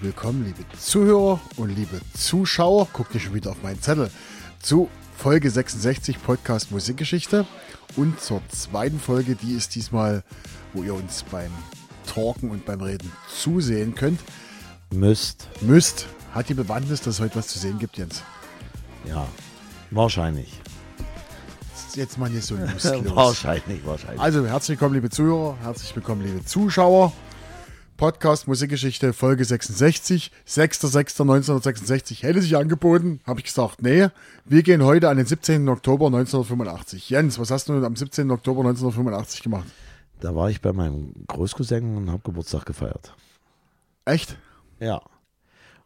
herzlich willkommen, liebe Zuhörer und liebe Zuschauer. Guckt ihr schon wieder auf meinen Zettel zu Folge 66 Podcast Musikgeschichte und zur zweiten Folge, die ist diesmal, wo ihr uns beim Talken und beim Reden zusehen könnt. Müsst. Müsst. Hat die Bewandtnis, dass es heute was zu sehen gibt, Jens? Ja, wahrscheinlich. Jetzt mal nicht so lustlos. wahrscheinlich, wahrscheinlich. Also herzlich willkommen, liebe Zuhörer, herzlich willkommen, liebe Zuschauer. Podcast Musikgeschichte Folge 66, 6.6.1966. Hätte sich angeboten, habe ich gesagt, nee, wir gehen heute an den 17. Oktober 1985. Jens, was hast du am 17. Oktober 1985 gemacht? Da war ich bei meinem Großcousin und habe Geburtstag gefeiert. Echt? Ja.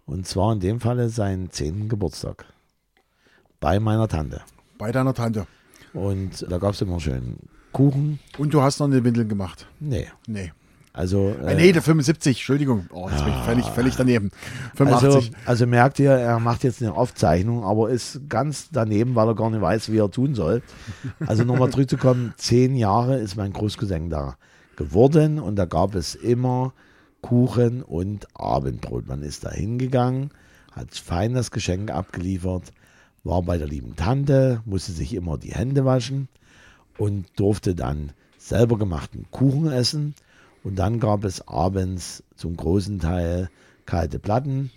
Und zwar in dem Falle seinen 10. Geburtstag. Bei meiner Tante. Bei deiner Tante. Und da gab es immer schön Kuchen. Und du hast noch eine Windeln gemacht? Nee. Nee. Also, Äh, nee, der 75, Entschuldigung. Oh, jetzt bin ich völlig, völlig daneben. 85. also, also merkt ihr, er macht jetzt eine Aufzeichnung, aber ist ganz daneben, weil er gar nicht weiß, wie er tun soll. Also nochmal zurückzukommen, zehn Jahre ist mein Großcousin da geworden und da gab es immer Kuchen und Abendbrot. Man ist da hingegangen, hat fein das Geschenk abgeliefert, war bei der lieben Tante, musste sich immer die Hände waschen und durfte dann selber gemachten Kuchen essen. Und dann gab es abends zum großen Teil kalte Platten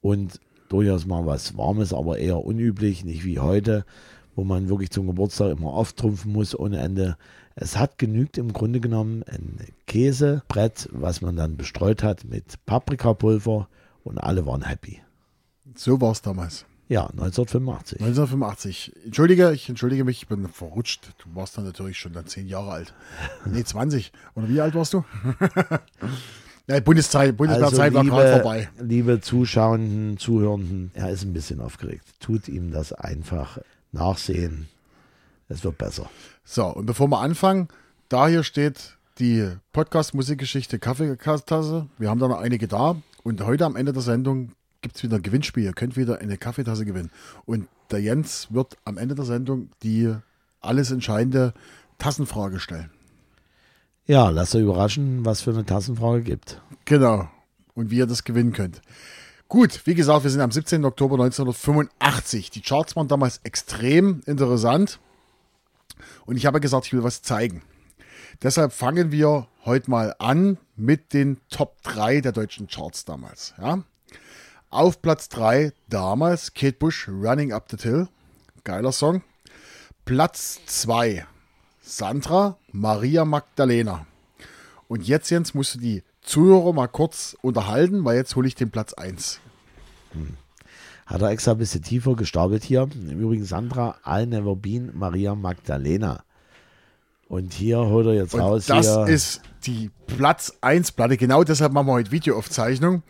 und durchaus mal was Warmes, aber eher unüblich, nicht wie heute, wo man wirklich zum Geburtstag immer auftrumpfen muss ohne Ende. Es hat genügt im Grunde genommen ein Käsebrett, was man dann bestreut hat mit Paprikapulver und alle waren happy. So war es damals. Ja, 1985. 1985. Entschuldige, ich entschuldige mich, ich bin verrutscht. Du warst dann natürlich schon dann zehn Jahre alt. Nee, 20. Oder wie alt warst du? ja, Bundeszeit, Bundeswehrzeit war gerade vorbei. Liebe Zuschauenden, Zuhörenden, er ist ein bisschen aufgeregt. Tut ihm das einfach nachsehen. Es wird besser. So, und bevor wir anfangen, da hier steht die Podcast-Musikgeschichte Kaffeetasse. Wir haben da noch einige da. Und heute am Ende der Sendung gibt es wieder ein Gewinnspiel. Ihr könnt wieder eine Kaffeetasse gewinnen. Und der Jens wird am Ende der Sendung die alles entscheidende Tassenfrage stellen. Ja, lasst euch überraschen, was für eine Tassenfrage gibt. Genau. Und wie ihr das gewinnen könnt. Gut, wie gesagt, wir sind am 17. Oktober 1985. Die Charts waren damals extrem interessant. Und ich habe gesagt, ich will was zeigen. Deshalb fangen wir heute mal an mit den Top 3 der deutschen Charts damals. Ja? Auf Platz 3 damals Kate Bush Running Up the Hill. Geiler Song. Platz 2 Sandra Maria Magdalena. Und jetzt, Jens, musst du die Zuhörer mal kurz unterhalten, weil jetzt hole ich den Platz 1. Hm. Hat er extra ein bisschen tiefer gestapelt hier. Im Übrigen Sandra Al Never Been Maria Magdalena. Und hier holt er jetzt Und raus. Das hier. ist die Platz 1 Platte. Genau deshalb machen wir heute Videoaufzeichnung.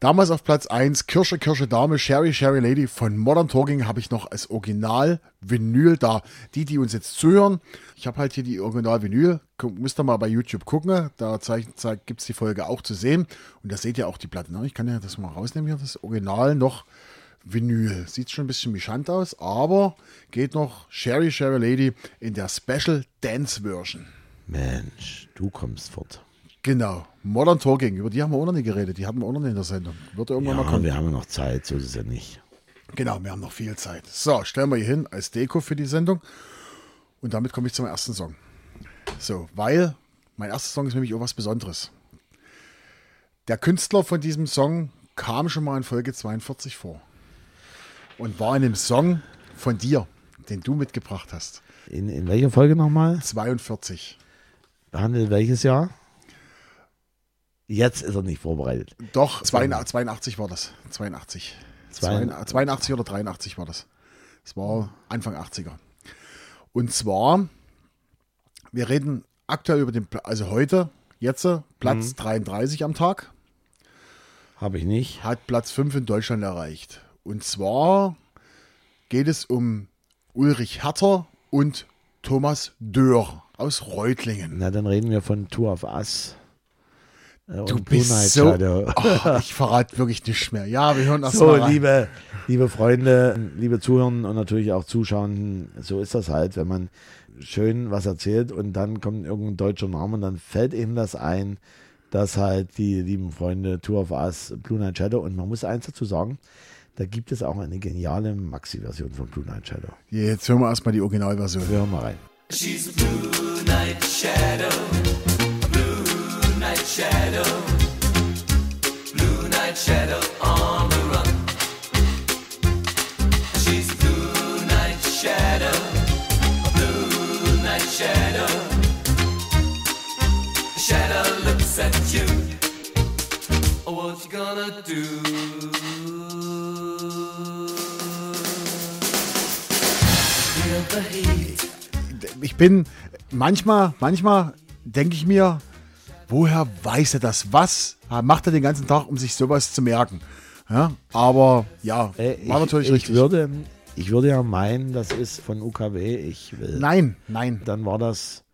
Damals auf Platz 1 Kirsche, Kirsche Dame, Sherry, Sherry Lady von Modern Talking habe ich noch als Original-Vinyl da. Die, die uns jetzt zuhören, ich habe halt hier die Original-Vinyl. Müsst ihr mal bei YouTube gucken. Da gibt es die Folge auch zu sehen. Und da seht ihr auch die Platte. Ne? Ich kann ja das mal rausnehmen hier, das Original noch Vinyl. Sieht schon ein bisschen mischant aus, aber geht noch Sherry, Sherry Lady in der Special Dance Version. Mensch, du kommst fort. Genau, Modern Talking, über die haben wir auch noch nicht geredet, die haben wir auch noch nicht in der Sendung. Wird irgendwann ja, mal kommen. wir haben ja noch Zeit, so ist es ja nicht. Genau, wir haben noch viel Zeit. So, stellen wir hier hin als Deko für die Sendung. Und damit komme ich zum ersten Song. So, weil mein erster Song ist nämlich auch was Besonderes. Der Künstler von diesem Song kam schon mal in Folge 42 vor. Und war in dem Song von dir, den du mitgebracht hast. In, in welcher Folge nochmal? 42. Behandelt welches Jahr? Jetzt ist er nicht vorbereitet. Doch, 82, 82 war das. 82. 82 oder 83 war das. Das war Anfang 80er. Und zwar, wir reden aktuell über den, also heute, jetzt, Platz mhm. 33 am Tag. Habe ich nicht. Hat Platz 5 in Deutschland erreicht. Und zwar geht es um Ulrich Herter und Thomas Dörr aus Reutlingen. Na, dann reden wir von Tour of Us. Äh, du bist so. Oh, ich verrate wirklich nichts mehr. Ja, wir hören das so, mal. So, liebe, liebe Freunde, liebe Zuhörer und natürlich auch Zuschauer, so ist das halt, wenn man schön was erzählt und dann kommt irgendein deutscher Name und dann fällt ihm das ein. dass halt die lieben Freunde Tour of Us, Blue Night Shadow und man muss eins dazu sagen, da gibt es auch eine geniale Maxi-Version von Blue Night Shadow. Jetzt hören wir erstmal die Originalversion. Wir hören mal rein. She's a blue night shadow, Ich bin manchmal, manchmal denke ich mir, woher weiß er das? Was macht er den ganzen Tag, um sich sowas zu merken? Ja, aber ja, Äh, war ich, natürlich ich richtig. Würde, ich würde ja meinen, das ist von UKW. Ich will. Nein, nein. Dann war das,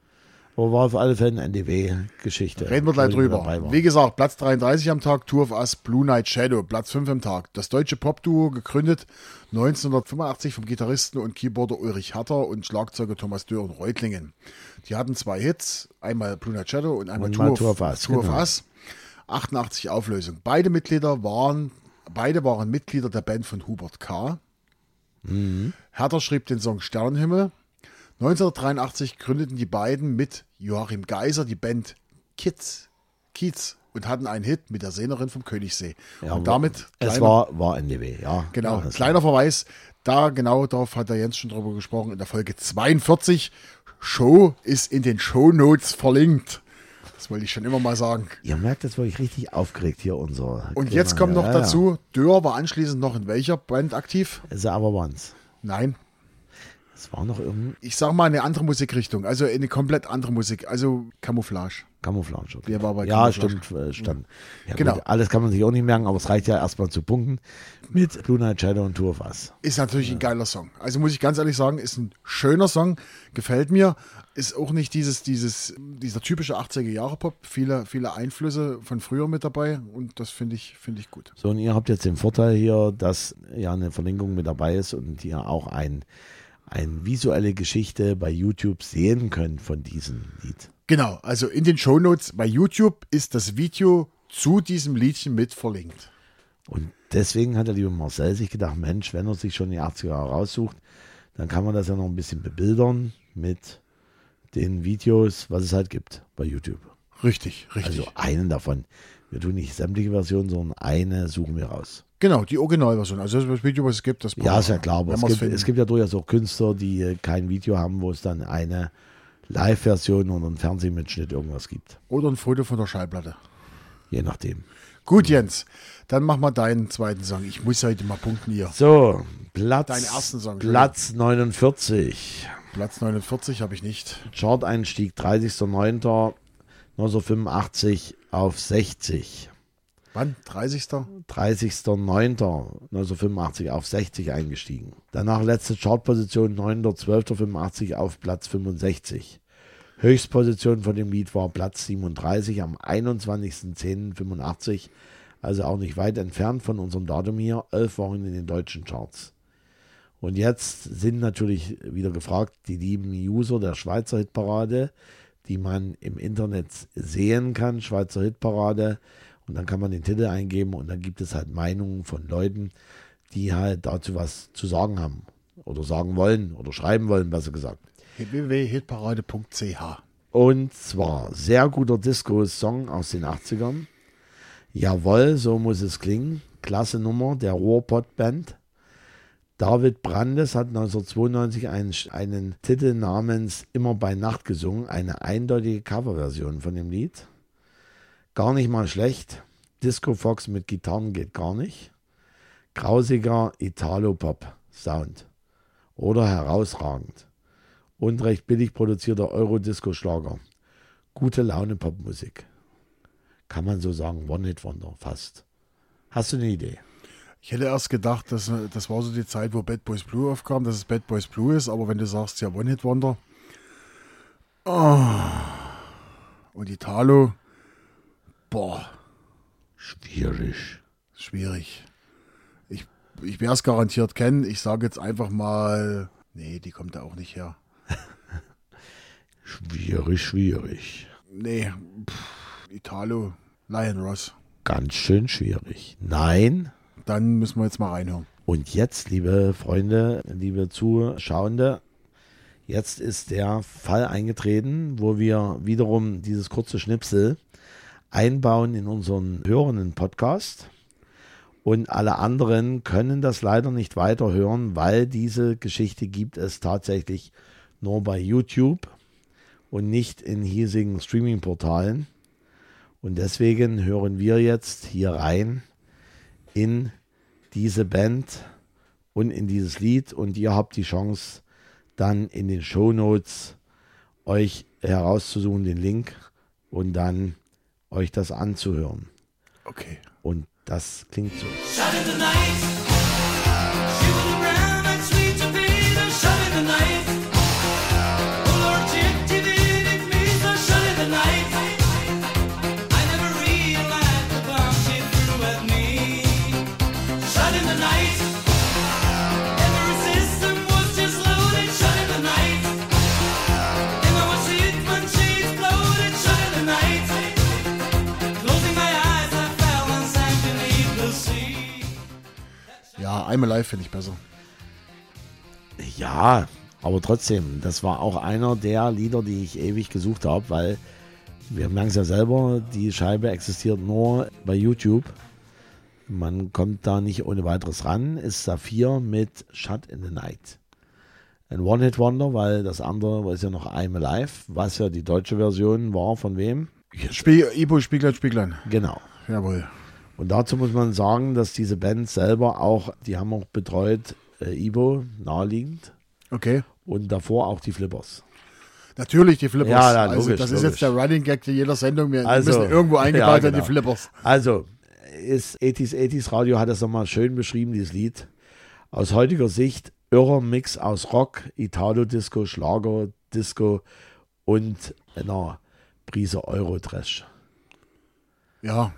aber war auf alle Fälle eine NDW-Geschichte. Reden wir gleich drüber. Wie gesagt, Platz 33 am Tag, Tour of Us, Blue Night Shadow, Platz 5 am Tag. Das deutsche Popduo, gegründet 1985 vom Gitarristen und Keyboarder Ulrich Hatter und Schlagzeuger Thomas Dürr in Reutlingen. Die hatten zwei Hits, einmal Blue Night Shadow und einmal Und Tour, Tour of Us, Tour genau. of Us. 88 Auflösung. Beide Mitglieder waren, beide waren Mitglieder der Band von Hubert K. Mhm. Hertha schrieb den Song Sternenhimmel. 1983 gründeten die beiden mit Joachim Geiser die Band Kids, Kiez und hatten einen Hit mit der Sehnerin vom Königssee. Ja, und damit, Es kleiner, war, war NDW, ja. genau, Ja, kleiner Verweis, da genau darauf hat der Jens schon drüber gesprochen, in der Folge 42. Show ist in den Shownotes verlinkt. Das wollte ich schon immer mal sagen. Ihr merkt, jetzt war ich richtig aufgeregt hier, unser. Und kleiner- jetzt kommt noch ja, dazu, Dörr war anschließend noch in welcher Band aktiv? The Aber Once. Nein, Es war noch irgendein ich sag mal eine andere Musikrichtung, also eine komplett andere Musik, also Camouflage. Camouflage. Okay. Der war bei ja, Camouflage. stimmt, äh, stand. Ja, Genau. Gut, alles kann man sich auch nicht merken, aber es reicht ja erstmal zu punkten mit Blue Night Shadow und Tour of Us. Ist natürlich ein geiler Song. Also muss ich ganz ehrlich sagen, ist ein schöner Song, gefällt mir. Ist auch nicht dieses, dieses, dieser typische 80er Jahre Pop. Viele, viele Einflüsse von früher mit dabei und das finde ich, finde ich gut. So, und ihr habt jetzt den Vorteil hier, dass ja eine Verlinkung mit dabei ist und ihr auch ein, eine visuelle Geschichte bei YouTube sehen könnt von diesem Lied. Genau, also in den Shownotes bei YouTube ist das Video zu diesem Liedchen mit verlinkt. Und deswegen hat der liebe Marcel sich gedacht, Mensch, wenn er sich schon die 80er Jahre raussucht, dann kann man das ja noch ein bisschen bebildern mit den Videos, was es halt gibt bei YouTube. Richtig, richtig. Also einen davon. Wir tun nicht sämtliche Versionen, sondern eine suchen wir raus. genau, die Originalversion. Also das Video, was es gibt, das Ja, ist ja klar, aber es gibt, es gibt ja durchaus auch Künstler, die äh, kein Video haben, wo es dann eine Live-Version oder einen Fernsehmitschnitt irgendwas gibt. Oder ein Foto von der Schallplatte. Je nachdem. Gut, Jens, dann mach mal deinen zweiten Song. Ich muss heute mal punkten hier. So, Platz, Deinen ersten Song, Platz 49. Platz 49 habe ich nicht. Chart-Einstieg 30.09.1985 auf 60. Wann? 30. 30.09.1985 auf 60 eingestiegen. Danach letzte Chartposition 9.12.85 auf Platz 65. Höchstposition von dem Lied war Platz 37 am 21.10.85, also auch nicht weit entfernt von unserem Datum hier, elf Wochen in den deutschen Charts. Und jetzt sind natürlich wieder gefragt die lieben User der Schweizer Hitparade, die man im Internet sehen kann, Schweizer Hitparade. Und dann kann man den Titel eingeben und dann gibt es halt Meinungen von Leuten, die halt dazu was zu sagen haben oder sagen wollen oder schreiben wollen, besser gesagt. www.hitparade.ch Und zwar sehr guter Disco-Song aus den 80ern. Jawohl, so muss es klingen. Klasse Nummer der Ruhrpott-Band. David Brandes hat 1992 einen, einen Titel namens Immer bei Nacht gesungen, eine eindeutige Coverversion von dem Lied. Gar nicht mal schlecht. Disco Fox mit Gitarren geht gar nicht. Grausiger Italo-Pop-Sound. Oder herausragend. Und recht billig produzierter Eurodisco-Schlager. Gute Laune Popmusik. Kann man so sagen, One-Hit-Wonder fast. Hast du eine Idee? Ich hätte erst gedacht, dass, das war so die Zeit, wo Bad Boys Blue aufkam, dass es Bad Boys Blue ist, aber wenn du sagst, ja, One-Hit-Wonder. Oh. Und Italo. Boah, Schwierig. schwierig. Ich, ich werde es garantiert kennen. Ich sage jetzt einfach mal, nee, die kommt da auch nicht her. Schwierig, schwierig. Nee, pff, Italo, Lion Ross. Ganz schön schwierig. Nein. Dann müssen wir jetzt mal reinhören. Und jetzt, liebe Freunde, liebe Zuschauende, jetzt ist der Fall eingetreten, wo wir wiederum dieses kurze Schnipsel einbauen in unseren hörenden Podcast. Und alle anderen können das leider nicht weiterhören, weil diese Geschichte gibt es tatsächlich nur bei YouTube und nicht in hiesigen Streaming-Portalen. Und deswegen hören wir jetzt hier rein in diese Band und in dieses Lied und ihr habt die Chance dann in den Show Notes euch herauszusuchen, den Link und dann euch das anzuhören. Okay. Und das klingt so. Ja, I'm Alive finde ich besser. Ja, aber trotzdem, das war auch einer der Lieder, die ich ewig gesucht habe, weil wir merken es ja selber, die Scheibe existiert nur bei YouTube. Man kommt da nicht ohne weiteres ran. Ist Saphir mit Shut in the Night. Ein One-Hit-Wonder, weil das andere ist ja noch I'm Alive, was ja die deutsche Version war von wem? Spiel, Ibo, Spieglein, Spieglein. Genau. Jawohl. Und dazu muss man sagen, dass diese Band selber auch, die haben auch betreut äh, Ibo, naheliegend, Okay. und davor auch die Flippers. Natürlich die Flippers. Ja, ja, also logisch, das ist logisch. jetzt der Running Gag jeder Sendung. Wir Also, müssen irgendwo eingebaut ja, werden, genau. die Flippers. Also, ist 80s 80s Radio hat das nochmal schön beschrieben, dieses Lied. Aus heutiger Sicht irrer Mix aus Rock, Italo-Disco, Schlager, Disco und einer Prise Euro-Trash. Ja,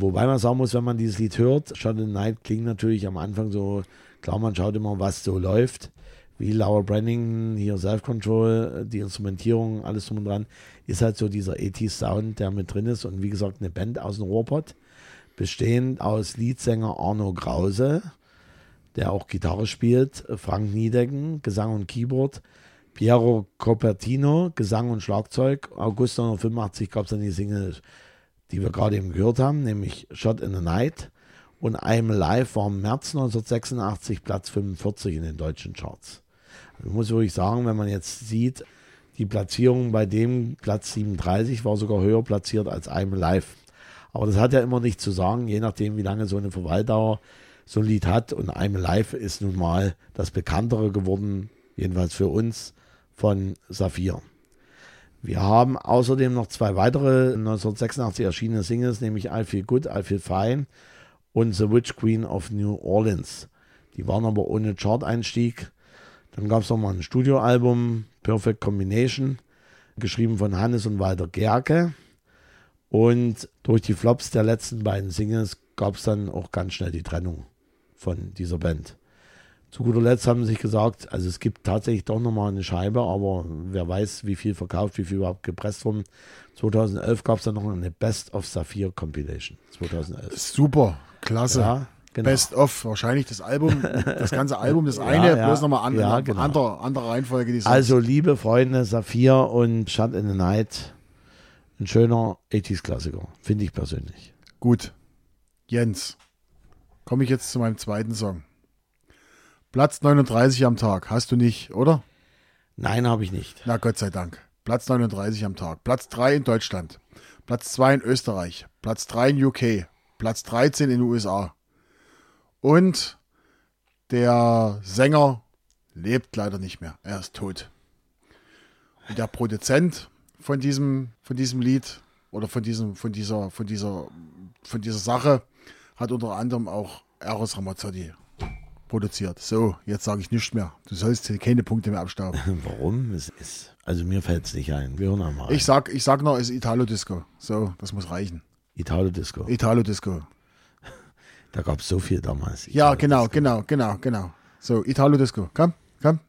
Wobei man sagen muss, wenn man dieses Lied hört, Shot in the Night klingt natürlich am Anfang so, klar, man schaut immer, was so läuft. Wie Laura Brenning, hier Self-Control, die Instrumentierung, alles drum und dran, ist halt so dieser 80s Sound, der mit drin ist. Und wie gesagt, eine Band aus dem Ruhrpott, bestehend aus Leadsänger Arno Krause, der auch Gitarre spielt, Frank Niedecken, Gesang und Keyboard, Piero Copertino, Gesang und Schlagzeug. August 1985 gab es dann die Single die wir gerade eben gehört haben, nämlich Shot in the Night. Und I'm Alive war im März 1986 Platz 45 in den deutschen Charts. Also muss wirklich sagen, wenn man jetzt sieht, die Platzierung bei dem Platz 37 war sogar höher platziert als I'm Alive. Aber das hat ja immer nichts zu sagen, je nachdem, wie lange so eine Verweildauer so ein Lied hat. Und I'm Alive ist nun mal das bekanntere geworden, jedenfalls für uns, von Saphir. Wir haben außerdem noch zwei weitere 1986 erschienene Singles, nämlich I Feel Good, I Feel Fine und The Witch Queen of New Orleans. Die waren aber ohne Chart-Einstieg. Dann gab es nochmal ein Studioalbum, Perfect Combination, geschrieben von Hannes und Walter Gerke. Und durch die Flops der letzten beiden Singles gab es dann auch ganz schnell die Trennung von dieser Band. Zu guter Letzt haben sie sich gesagt, also es gibt tatsächlich doch nochmal eine Scheibe, aber wer weiß, wie viel verkauft, wie viel überhaupt gepresst wurden. 2011 gab es dann noch eine Best of Saphir Compilation. 2011. super, klasse. Ja, genau. Best of, wahrscheinlich das Album, das ganze Album, das eine, ja. bloß nochmal an, Ja, genau. andere, andere Reihenfolge. Also, liebe Freunde, Saphir und Shut in the Night, ein schöner 80s-Klassiker, finde ich persönlich. Gut. Jens, komme ich jetzt zu meinem zweiten Song. Platz 39 am Tag, hast du nicht, oder? Nein, habe ich nicht. Na Gott sei Dank. Platz 39 am Tag. Platz 3 in Deutschland. Platz 2 in Österreich. Platz 3 in UK. Platz 13 in den USA. Und der Sänger lebt leider nicht mehr. Er ist tot. Und der Produzent von diesem, von diesem Lied oder von diesem, von dieser, von dieser, von dieser Sache hat unter anderem auch Eros Ramazzotti produziert. So, jetzt sage ich nichts mehr. Du sollst keine Punkte mehr abstauben. Warum? Es ist, also mir fällt es nicht ein. Wir hören einmal. Ich sag, ich sag noch, es ist Italo Disco. So, das muss reichen. Italo Disco. Italo Disco. Da gab es so viel damals. Ja, genau, genau, genau, genau. So, Italo Disco. Komm, komm.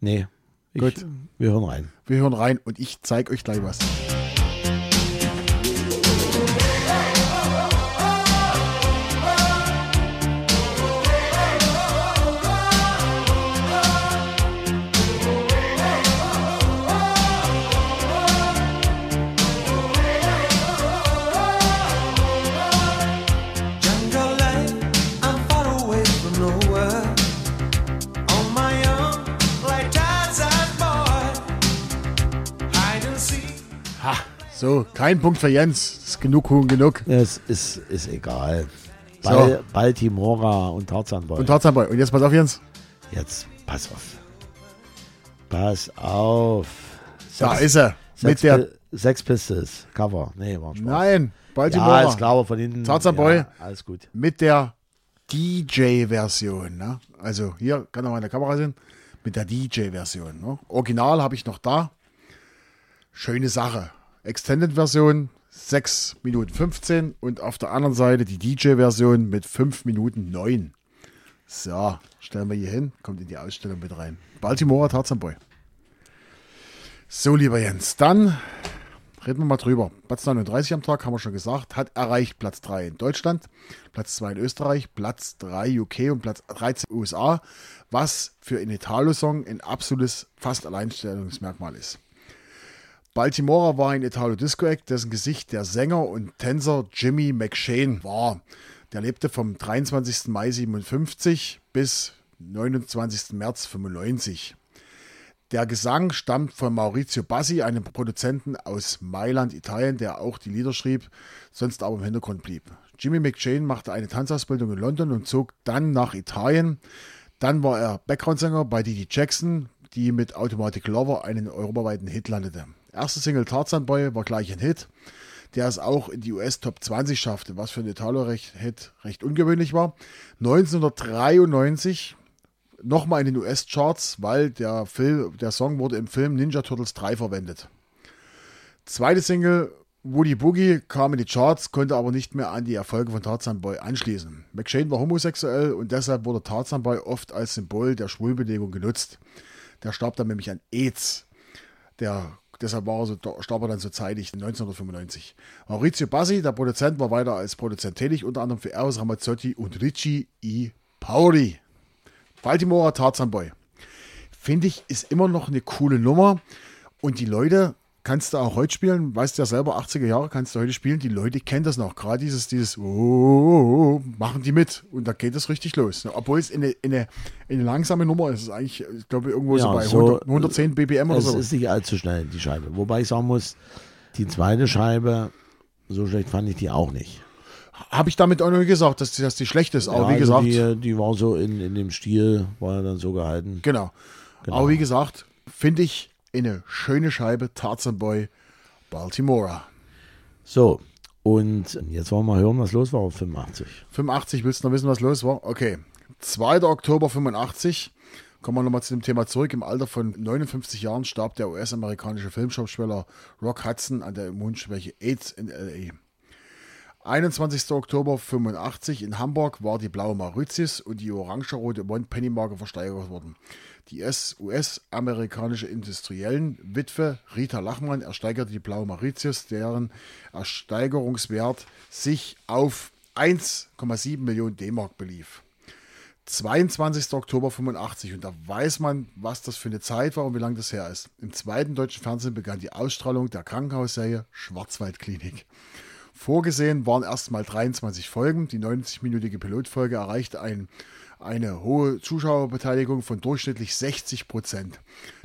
Nee. Ich, Gut. Wir hören rein. Wir hören rein und ich zeig euch gleich was. So, kein Punkt für Jens. Ist genug Huhn, genug. Es ist, ist egal. So. Bal Baltimora und Tarzanboy. Und Tarzanboy. Und jetzt pass auf, Jens. Jetzt, pass auf. Pass auf. Da Sex- ist er. Mit Sex, der. Sex Pistols. Cover. Nee, war ein Spaß. Nein, Ja, Baltimore. ist klar, von hinten. Tarzanboy. Ja, alles gut. mit der DJ-Version. Ne? Also hier kann er mal in der Kamera sehen. Mit der DJ-Version. Ne? Original habe ich noch da. Schöne Sache. Extended-Version 6 Minuten 15 und auf der anderen Seite die DJ-Version mit 5 Minuten 9. So, stellen wir hier hin, kommt in die Ausstellung mit rein. Baltimore Tarzanboy. So, lieber Jens, dann reden wir mal drüber. Platz 39 am Tag, haben wir schon gesagt, hat erreicht Platz 3 in Deutschland, Platz 2 in Österreich, Platz 3 UK und Platz 13 USA, was für einen Italo-Song ein absolutes fast Alleinstellungsmerkmal ist. Baltimore war ein Italo-Disco-Act, dessen Gesicht der Sänger und Tänzer Jimmy McShane war. Der lebte vom 23. Mai 57 bis 29. März 95. Der Gesang stammt von Maurizio Bassi, einem Produzenten aus Mailand, Italien, der auch die Lieder schrieb, sonst aber im Hintergrund blieb. Jimmy McShane machte eine Tanzausbildung in London und zog dann nach Italien. Dann war er Background-Sänger bei Didi Jackson, die mit Automatic Lover einen europaweiten Hit landete. Erste Single Tarzan Boy war gleich ein Hit, der es auch in die US Top 20 schaffte, was für einen Italo-Hit recht ungewöhnlich war. 1993 nochmal in den US-Charts, weil der, Film, der Song wurde im Film Ninja Turtles 3 verwendet. Zweite Single Woody Boogie kam in die Charts, konnte aber nicht mehr an die Erfolge von Tarzan Boy anschließen. McShane war homosexuell und deshalb wurde Tarzan Boy oft als Symbol der Schwulbewegung genutzt. Der starb dann nämlich an AIDS. Der, deshalb war er so, starb er dann so zeitig, 1995. Maurizio Bassi, der Produzent, war weiter als Produzent tätig, unter anderem für Eros Ramazzotti und Richie E. Pauli. Baltimore Tarzan Boy. Finde ich, ist immer noch eine coole Nummer. Und die Leute kannst du auch heute spielen. Weißt du ja selber, 80er Jahre kannst du heute spielen. Die Leute kennen das noch. Gerade dieses, dieses, oh, oh, oh, machen die mit. Und da geht es richtig los. Obwohl es eine, eine, eine langsame Nummer ist. Es ist eigentlich, ich glaube, irgendwo so Ja, bei so- 100, 110 BPM oder Es so. ist nicht allzu schnell, die Scheibe. Wobei ich sagen muss, die zweite Scheibe, so schlecht fand ich die auch nicht. Habe ich damit auch noch gesagt, dass die, dass die schlecht ist. Aber Ja, wie also gesagt, Die, die war so in, in dem Stil, war ja dann so gehalten. genau. Genau. Aber wie gesagt, finde ich eine schöne Scheibe. Tarzan Boy, Baltimore. So, und jetzt wollen wir mal hören, was los war auf 85. 85, willst du noch wissen, was los war? Okay. 2. Oktober 85. Kommen wir nochmal zu dem Thema zurück. Im Alter von 59 Jahren starb der US-amerikanische Filmschauspieler Rock Hudson an der Immunschwäche AIDS in L.A. 21. Oktober 85 in Hamburg war die blaue Mauritius und die orange-rote One-Penny-Marke versteigert worden. Die US- US-amerikanische Industriellen Witwe Rita Lachmann ersteigerte die blaue Mauritius, deren Ersteigerungswert sich auf 1,7 Millionen D-Mark belief. 22. Oktober 85 und da weiß man, was das für eine Zeit war und wie lange das her ist. Im zweiten deutschen Fernsehen begann die Ausstrahlung der Krankenhausserie Schwarzwaldklinik. Vorgesehen waren erstmal 23 Folgen. Die 90-minütige Pilotfolge erreichte ein, eine hohe Zuschauerbeteiligung von durchschnittlich 60 Prozent.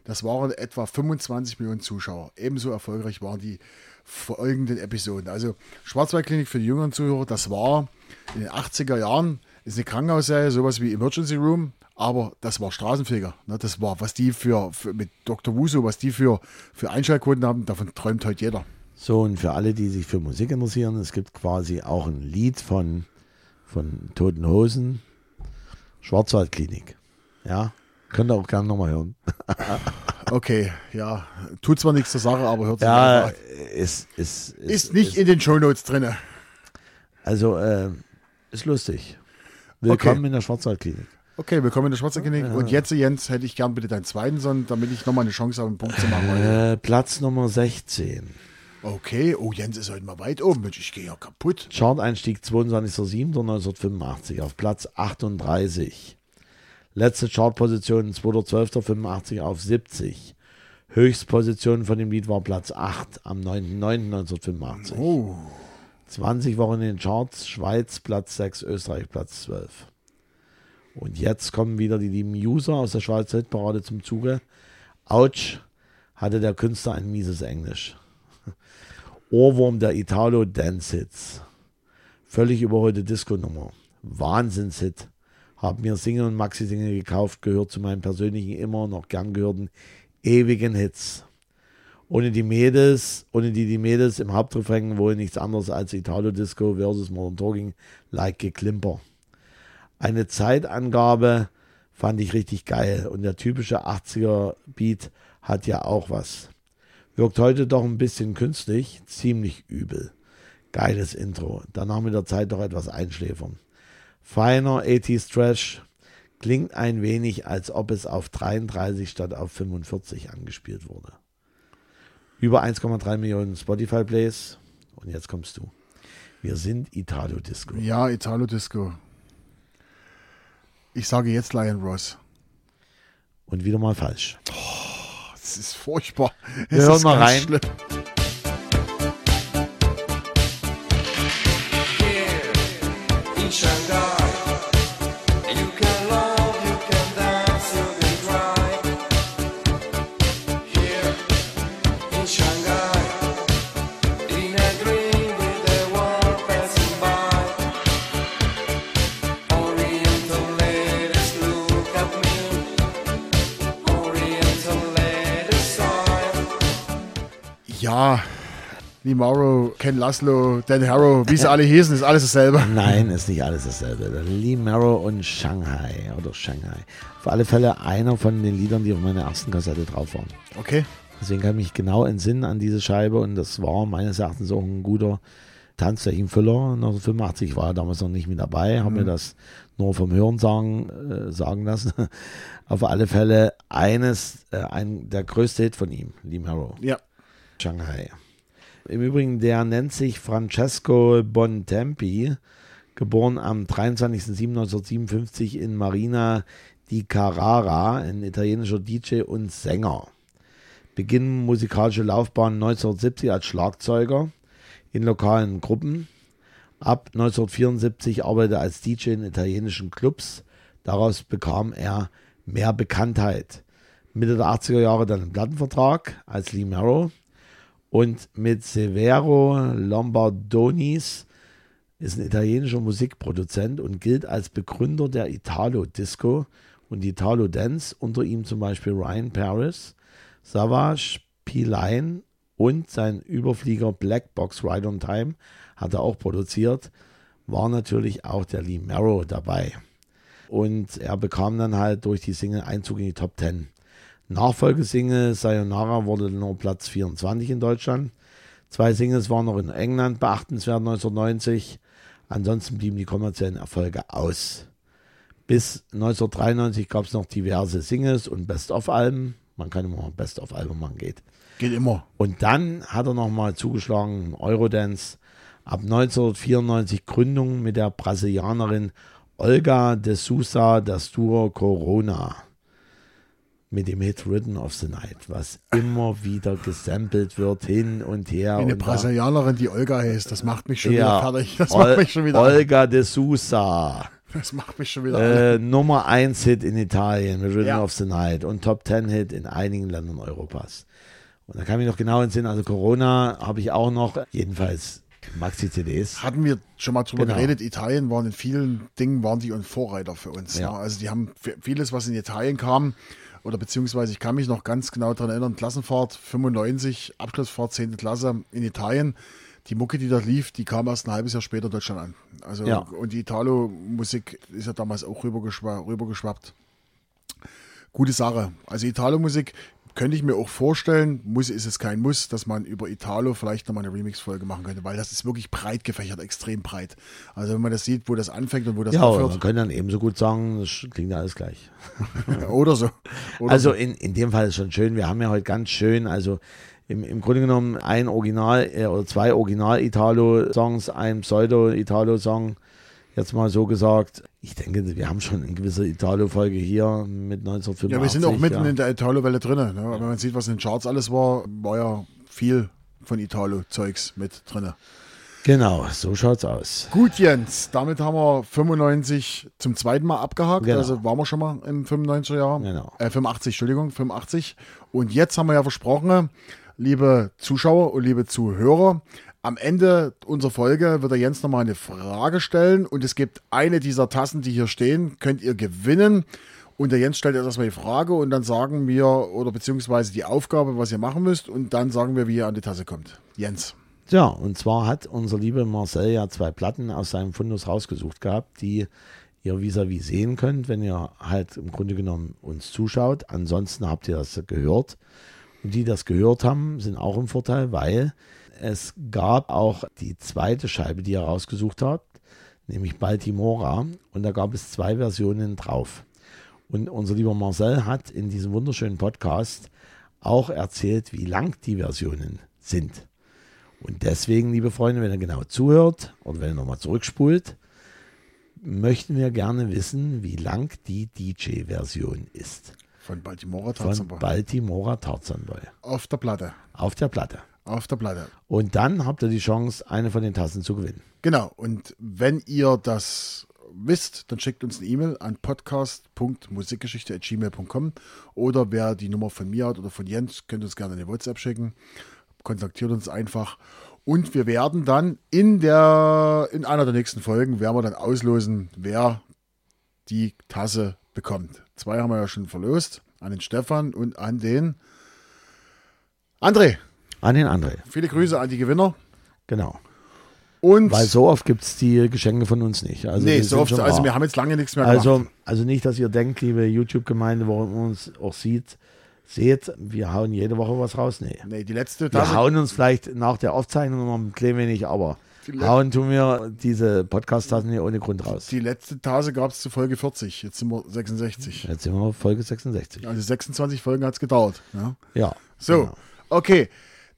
Das waren etwa 25 Millionen Zuschauer. Ebenso erfolgreich waren die folgenden Episoden. Also Schwarzwaldklinik für die jüngeren Zuhörer, das war in den 80er Jahren, ist eine Krankenhausserie, sowas wie Emergency Room, aber das war Straßenfeger. Ne? Das war, was die für, für mit Dr. Wuso, was die für, für Einschaltquoten haben, davon träumt heute jeder. So, und für alle, die sich für Musik interessieren, es gibt quasi auch ein Lied von, von Toten Hosen, Schwarzwaldklinik. Ja, könnt ihr auch gerne nochmal hören. Okay, ja, tut zwar nichts zur Sache, aber hört sich Ja, einfach. ist, ist, ist, Ist nicht in den Shownotes drin. Also, äh, ist lustig. Willkommen in der Schwarzwaldklinik. Okay, willkommen in der Schwarzwaldklinik. Und jetzt, Jens, hätte ich gern bitte deinen zweiten Sohn, damit ich nochmal eine Chance habe, einen Punkt zu machen. Äh, Platz Nummer 16. Okay, oh, Jens ist heute mal weit oben. Mensch, ich gehe ja kaputt. Chart-Einstieg 22.07.1985 auf Platz 38. Letzte Chartposition 2.12.85 auf 70. Höchstposition von dem Lied war Platz 8 am 9.09.1985. Oh, 20 Wochen in den Charts, Schweiz Platz 6, Österreich Platz 12. Und jetzt kommen wieder die lieben User aus der Schweizer Hitparade zum Zuge. Autsch, hatte der Künstler ein mieses Englisch. Ohrwurm der Italo Dance Hits. Völlig überholte Disco-Nummer. Wahnsinnshit. Hab mir Single und Maxi-Single gekauft, gehört zu meinen persönlichen immer noch gern gehörten ewigen Hits. Ohne die Mädels, ohne die die Mädels im Hauptrefrain wohl nichts anderes als Italo Disco versus Modern Talking like Geklimper. Eine Zeitangabe fand ich richtig geil und der typische 80er Beat hat ja auch was. Wirkt heute doch ein bisschen künstlich, ziemlich übel. Geiles Intro. Danach mit der Zeit doch etwas einschläfern. Feiner 80s Trash klingt ein wenig, als ob es auf 33 statt auf 45 angespielt wurde. Über 1,3 Millionen Spotify Plays. Und jetzt kommst du. Wir sind Italo Disco. Ja, Italo Disco. Ich sage jetzt Lion Ross. Und wieder mal falsch. Das ist furchtbar. Wir Es hören ist mal rein. schlimm. Ja, Lee Morrow, Ken Laszlo, Dan Harrow, wie sie alle hießen, ist alles dasselbe. Nein, ist nicht alles dasselbe. Lee Marrow und Shanghai oder Shanghai. Auf alle Fälle einer von den Liedern, die auf meiner ersten Kassette drauf waren. Okay. Deswegen kann ich mich genau entsinnen an diese Scheibe und das war meines Erachtens auch ein guter Tanzflächenfüller. 1985 war er damals noch nicht mit dabei, habe mir das nur vom Hören sagen, äh, sagen lassen. Auf alle Fälle eines, äh, ein, der größte Hit von ihm, Lee Marrow. Ja. Shanghai. Im Übrigen, der nennt sich Francesco Bontempi, geboren am 23.07.1957 in Marina di Carrara, ein italienischer DJ und Sänger. Beginn musikalische Laufbahn 1970 als Schlagzeuger in lokalen Gruppen. Ab 1974 arbeitete er als DJ in italienischen Clubs. Daraus bekam er mehr Bekanntheit. Mitte der 80er Jahre dann einen Plattenvertrag als Lee Marrow und mit Severo Lombardonis ist ein italienischer Musikproduzent und gilt als Begründer der Italo Disco und Italo Dance, unter ihm zum Beispiel Ryan Paris, Savage, P-Line und sein Überflieger Black Box Ride on Time hat er auch produziert, war natürlich auch der Lee Marrow dabei. Und er bekam dann halt durch die Single Einzug in die Top 10. Nachfolgesingle Sayonara wurde nur Platz 24 in Deutschland. Zwei Singles waren noch in England beachtenswert 1990. Ansonsten blieben die kommerziellen Erfolge aus. Bis 1993 gab es noch diverse Singles und Best-of-Alben. Man kann immer Best-of-Album machen, geht. Geht immer. Und dann hat er nochmal zugeschlagen Eurodance. Ab 1994 Gründung mit der Brasilianerin Olga de Sousa das Duo Corona. Mit dem Hit Rhythm of the Night, was immer wieder gesampelt wird, hin und her. Eine und da- Brasilianerin, die Olga heißt, das macht mich schon ja, wieder fertig. Das Ol- macht mich schon wieder Olga de Sousa. Das macht mich schon wieder. Äh, Nummer 1 Hit in Italien mit Rhythm Ja. of the Night und Top 10 Hit in einigen Ländern Europas. Und da kann ich noch genau entsinnen, also Corona habe ich auch noch, jedenfalls Maxi-CDs. Hatten wir schon mal drüber Genau. geredet, Italien waren in vielen Dingen waren die ein Vorreiter für uns. Ja. Ne? Also die haben vieles, was in Italien kam, oder beziehungsweise ich kann mich noch ganz genau daran erinnern, Klassenfahrt 95, Abschlussfahrt 10. Klasse in Italien. Die Mucke, die dort lief, die kam erst ein halbes Jahr später in Deutschland an. Also Ja. und die Italo-Musik ist ja damals auch rübergeschwa rübergeschwappt. Gute Sache. Also Italo-Musik könnte ich mir auch vorstellen, muss ist es kein Muss, dass man über Italo vielleicht nochmal eine Remix-Folge machen könnte, weil das ist wirklich breit gefächert, extrem breit. Also wenn man das sieht, wo das anfängt und wo das Ja, und man aufhört, könnte dann ebenso gut sagen, das klingt ja alles gleich. oder so. Oder Also so. in, in dem Fall ist schon schön. Wir haben ja heute ganz schön, also im, im Grunde genommen ein Original äh, oder zwei Original-Italo-Songs, ein Pseudo-Italo-Song. Jetzt mal so gesagt. Ich denke, wir haben schon eine gewisse Italo-Folge hier mit 1985. Ja, wir sind auch mitten ja. in der Italo-Welle drin. Ne? Wenn man sieht, was in den Charts alles war, war ja viel von Italo-Zeugs mit drin. Genau, so schaut's aus. Gut, Jens, damit haben wir 95 zum zweiten Mal abgehakt. Genau. Also waren wir schon mal im 95er Jahr. Genau. Äh, 85, Entschuldigung, 85. Und jetzt haben wir ja versprochen, liebe Zuschauer und liebe Zuhörer, am Ende unserer Folge wird der Jens nochmal eine Frage stellen und es gibt eine dieser Tassen, die hier stehen, könnt ihr gewinnen. Und der Jens stellt erstmal die Frage und dann sagen wir, oder beziehungsweise die Aufgabe, was ihr machen müsst, und dann sagen wir, wie ihr an die Tasse kommt. Jens. Ja, und zwar hat unser lieber Marcel ja zwei Platten aus seinem Fundus rausgesucht gehabt, die ihr vis-à-vis sehen könnt, wenn ihr halt im Grunde genommen uns zuschaut. Ansonsten habt ihr das gehört. Und die das gehört haben, sind auch im Vorteil, weil es gab auch die zweite Scheibe, die er rausgesucht hat, nämlich Baltimora. Und da gab es zwei Versionen drauf. Und unser lieber Marcel hat in diesem wunderschönen Podcast auch erzählt, wie lang die Versionen sind. Und deswegen, liebe Freunde, wenn ihr genau zuhört oder wenn ihr nochmal zurückspult, möchten wir gerne wissen, wie lang die DJ-Version ist. Von Baltimore Von Tarzanboy. Baltimora Tarzanboy. Auf der Platte. Auf der Platte. Auf der Platte. Und dann habt ihr die Chance, eine von den Tassen zu gewinnen. Genau. Und wenn ihr das wisst, dann schickt uns eine E-Mail an podcast.musikgeschichte.gmail.com oder wer die Nummer von mir hat oder von Jens, könnt uns gerne eine WhatsApp schicken. Kontaktiert uns einfach. Und wir werden dann in der, in einer der nächsten Folgen, werden wir dann auslosen, wer die Tasse bekommt. Zwei haben wir ja schon verlost. An den Stefan und an den André. An den André. Viele Grüße an die Gewinner. Genau. Und Weil so oft gibt es die Geschenke von uns nicht. Also nee, so oft, also wir haben jetzt lange nichts mehr Also, gemacht. also nicht, dass ihr denkt, liebe YouTube-Gemeinde, wo ihr uns auch sieht, seht, wir hauen jede Woche was raus. Nee. Nee, die letzte Wir Tasse. hauen uns vielleicht nach der Aufzeichnung noch ein klein wenig, aber hauen tun wir diese Podcast-Tassen hier ohne Grund raus. Die letzte Tasse gab es zu Folge 40. Jetzt sind wir 66. Jetzt sind wir auf Folge 66. Also 26 Folgen hat es gedauert. Ja. Ja. So, genau. okay.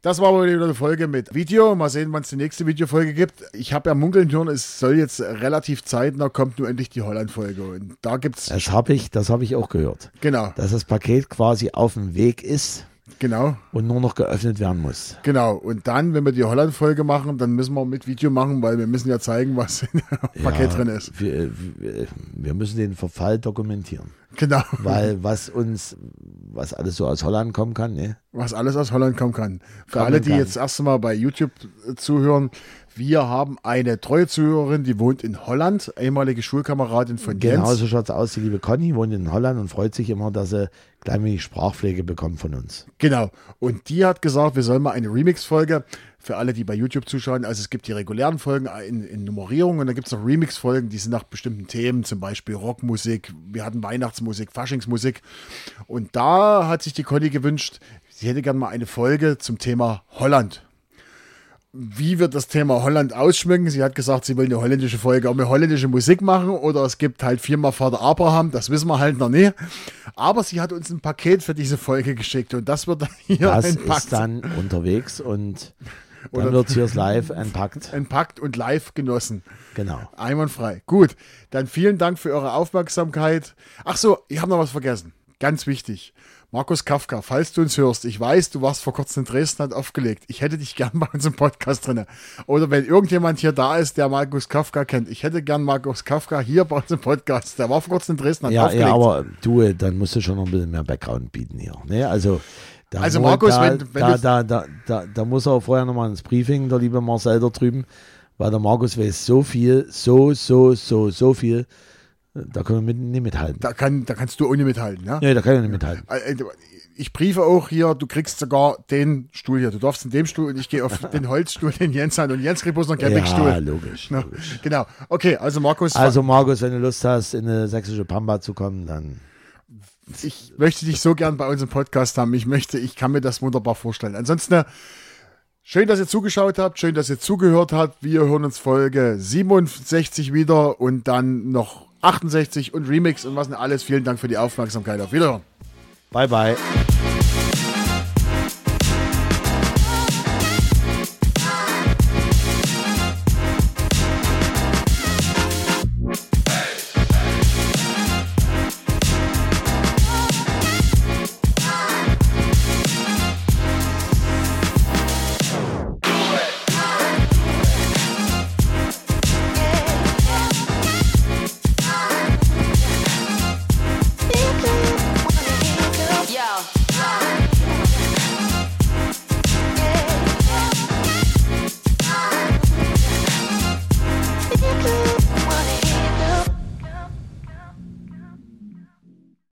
Das war mal wieder eine Folge mit Video. Mal sehen, wann es die nächste Videofolge gibt. Ich habe ja munkeln hören, es soll jetzt relativ zeitnah kommt nur endlich die Holland-Folge. Und da gibt's Das habe ich, das habe ich auch gehört. genau, Dass das Paket quasi auf dem Weg ist genau, und nur noch geöffnet werden muss. genau. Und dann, wenn wir die Holland-Folge machen, dann müssen wir mit Video machen, weil wir müssen ja zeigen, was in dem Paket Ja, drin ist. Wir, wir, wir müssen den Verfall dokumentieren. Genau. Weil was uns, was alles so aus Holland kommen kann, ne? was alles aus Holland kommen kann. Für Kommen alle, die kann. jetzt erst mal bei YouTube äh, zuhören, wir haben eine treue Zuhörerin, die wohnt in Holland, ehemalige Schulkameradin von Genau Jens. so schaut es aus. Die liebe Conny wohnt in Holland und freut sich immer, dass sie klein wenig Sprachpflege bekommt von uns. Genau. Und die hat gesagt, wir sollen mal eine Remix-Folge für alle, die bei YouTube zuschauen. Also es gibt die regulären Folgen in, in Nummerierung und dann gibt es noch Remix-Folgen, die sind nach bestimmten Themen, zum Beispiel Rockmusik, wir hatten Weihnachtsmusik, Faschingsmusik. Und da hat sich die Conny gewünscht, sie hätte gerne mal eine Folge zum Thema Holland. Wie wird das Thema Holland ausschmücken? Sie hat gesagt, sie will eine holländische Folge, ob wir holländische Musik machen oder es gibt halt viermal Vater Abraham, das wissen wir halt noch nie. Aber sie hat uns ein Paket für diese Folge geschickt und das wird dann hier Das entpackt, ist dann unterwegs und dann wird es hier live entpackt. entpackt und live genossen. Genau. Einwandfrei. Gut, dann vielen Dank für eure Aufmerksamkeit. Ach so, ich habe noch was vergessen. Ganz wichtig. Markus Kafka, falls du uns hörst, ich weiß, du warst vor kurzem in Dresden, hat aufgelegt. Ich hätte dich gern bei uns im Podcast drin. Oder wenn irgendjemand hier da ist, der Markus Kafka kennt, ich hätte gern Markus Kafka hier bei uns im Podcast. Der war vor kurzem in Dresden, hat Ja, aufgelegt. ja, aber du, dann musst du schon noch ein bisschen mehr Background bieten hier. Ne? Also, da, Also Markus, da, wenn- wenn da, du- da, da, da, da muss er vorher nochmal ins Briefing, der liebe Marcel da drüben, weil der Markus weiß so viel, so, so, so, so viel, da können wir mit, nicht mithalten. da, kann, da kannst du ohne mithalten. Ja? Nee, da kann ich nicht mithalten. Äh, Ich briefe auch hier, du kriegst sogar den Stuhl hier. Du darfst in dem Stuhl und ich gehe auf den Holzstuhl, den Jens hat. Und Jens kriegt bloß noch einen Campingstuhl. Ja, logisch. Ja, logisch. Genau. Okay, also Markus, Also Markus, wenn du Lust hast, in eine sächsische Pampa zu kommen, dann ich möchte dich so gern bei uns im Podcast haben. Ich möchte, ich kann mir das wunderbar vorstellen. Ansonsten, äh, schön, dass ihr zugeschaut habt, schön, dass ihr zugehört habt. Wir hören uns Folge 67 wieder und dann noch 68 und Remix und was denn alles. Vielen Dank für die Aufmerksamkeit. Auf Wiederhören. bye bye.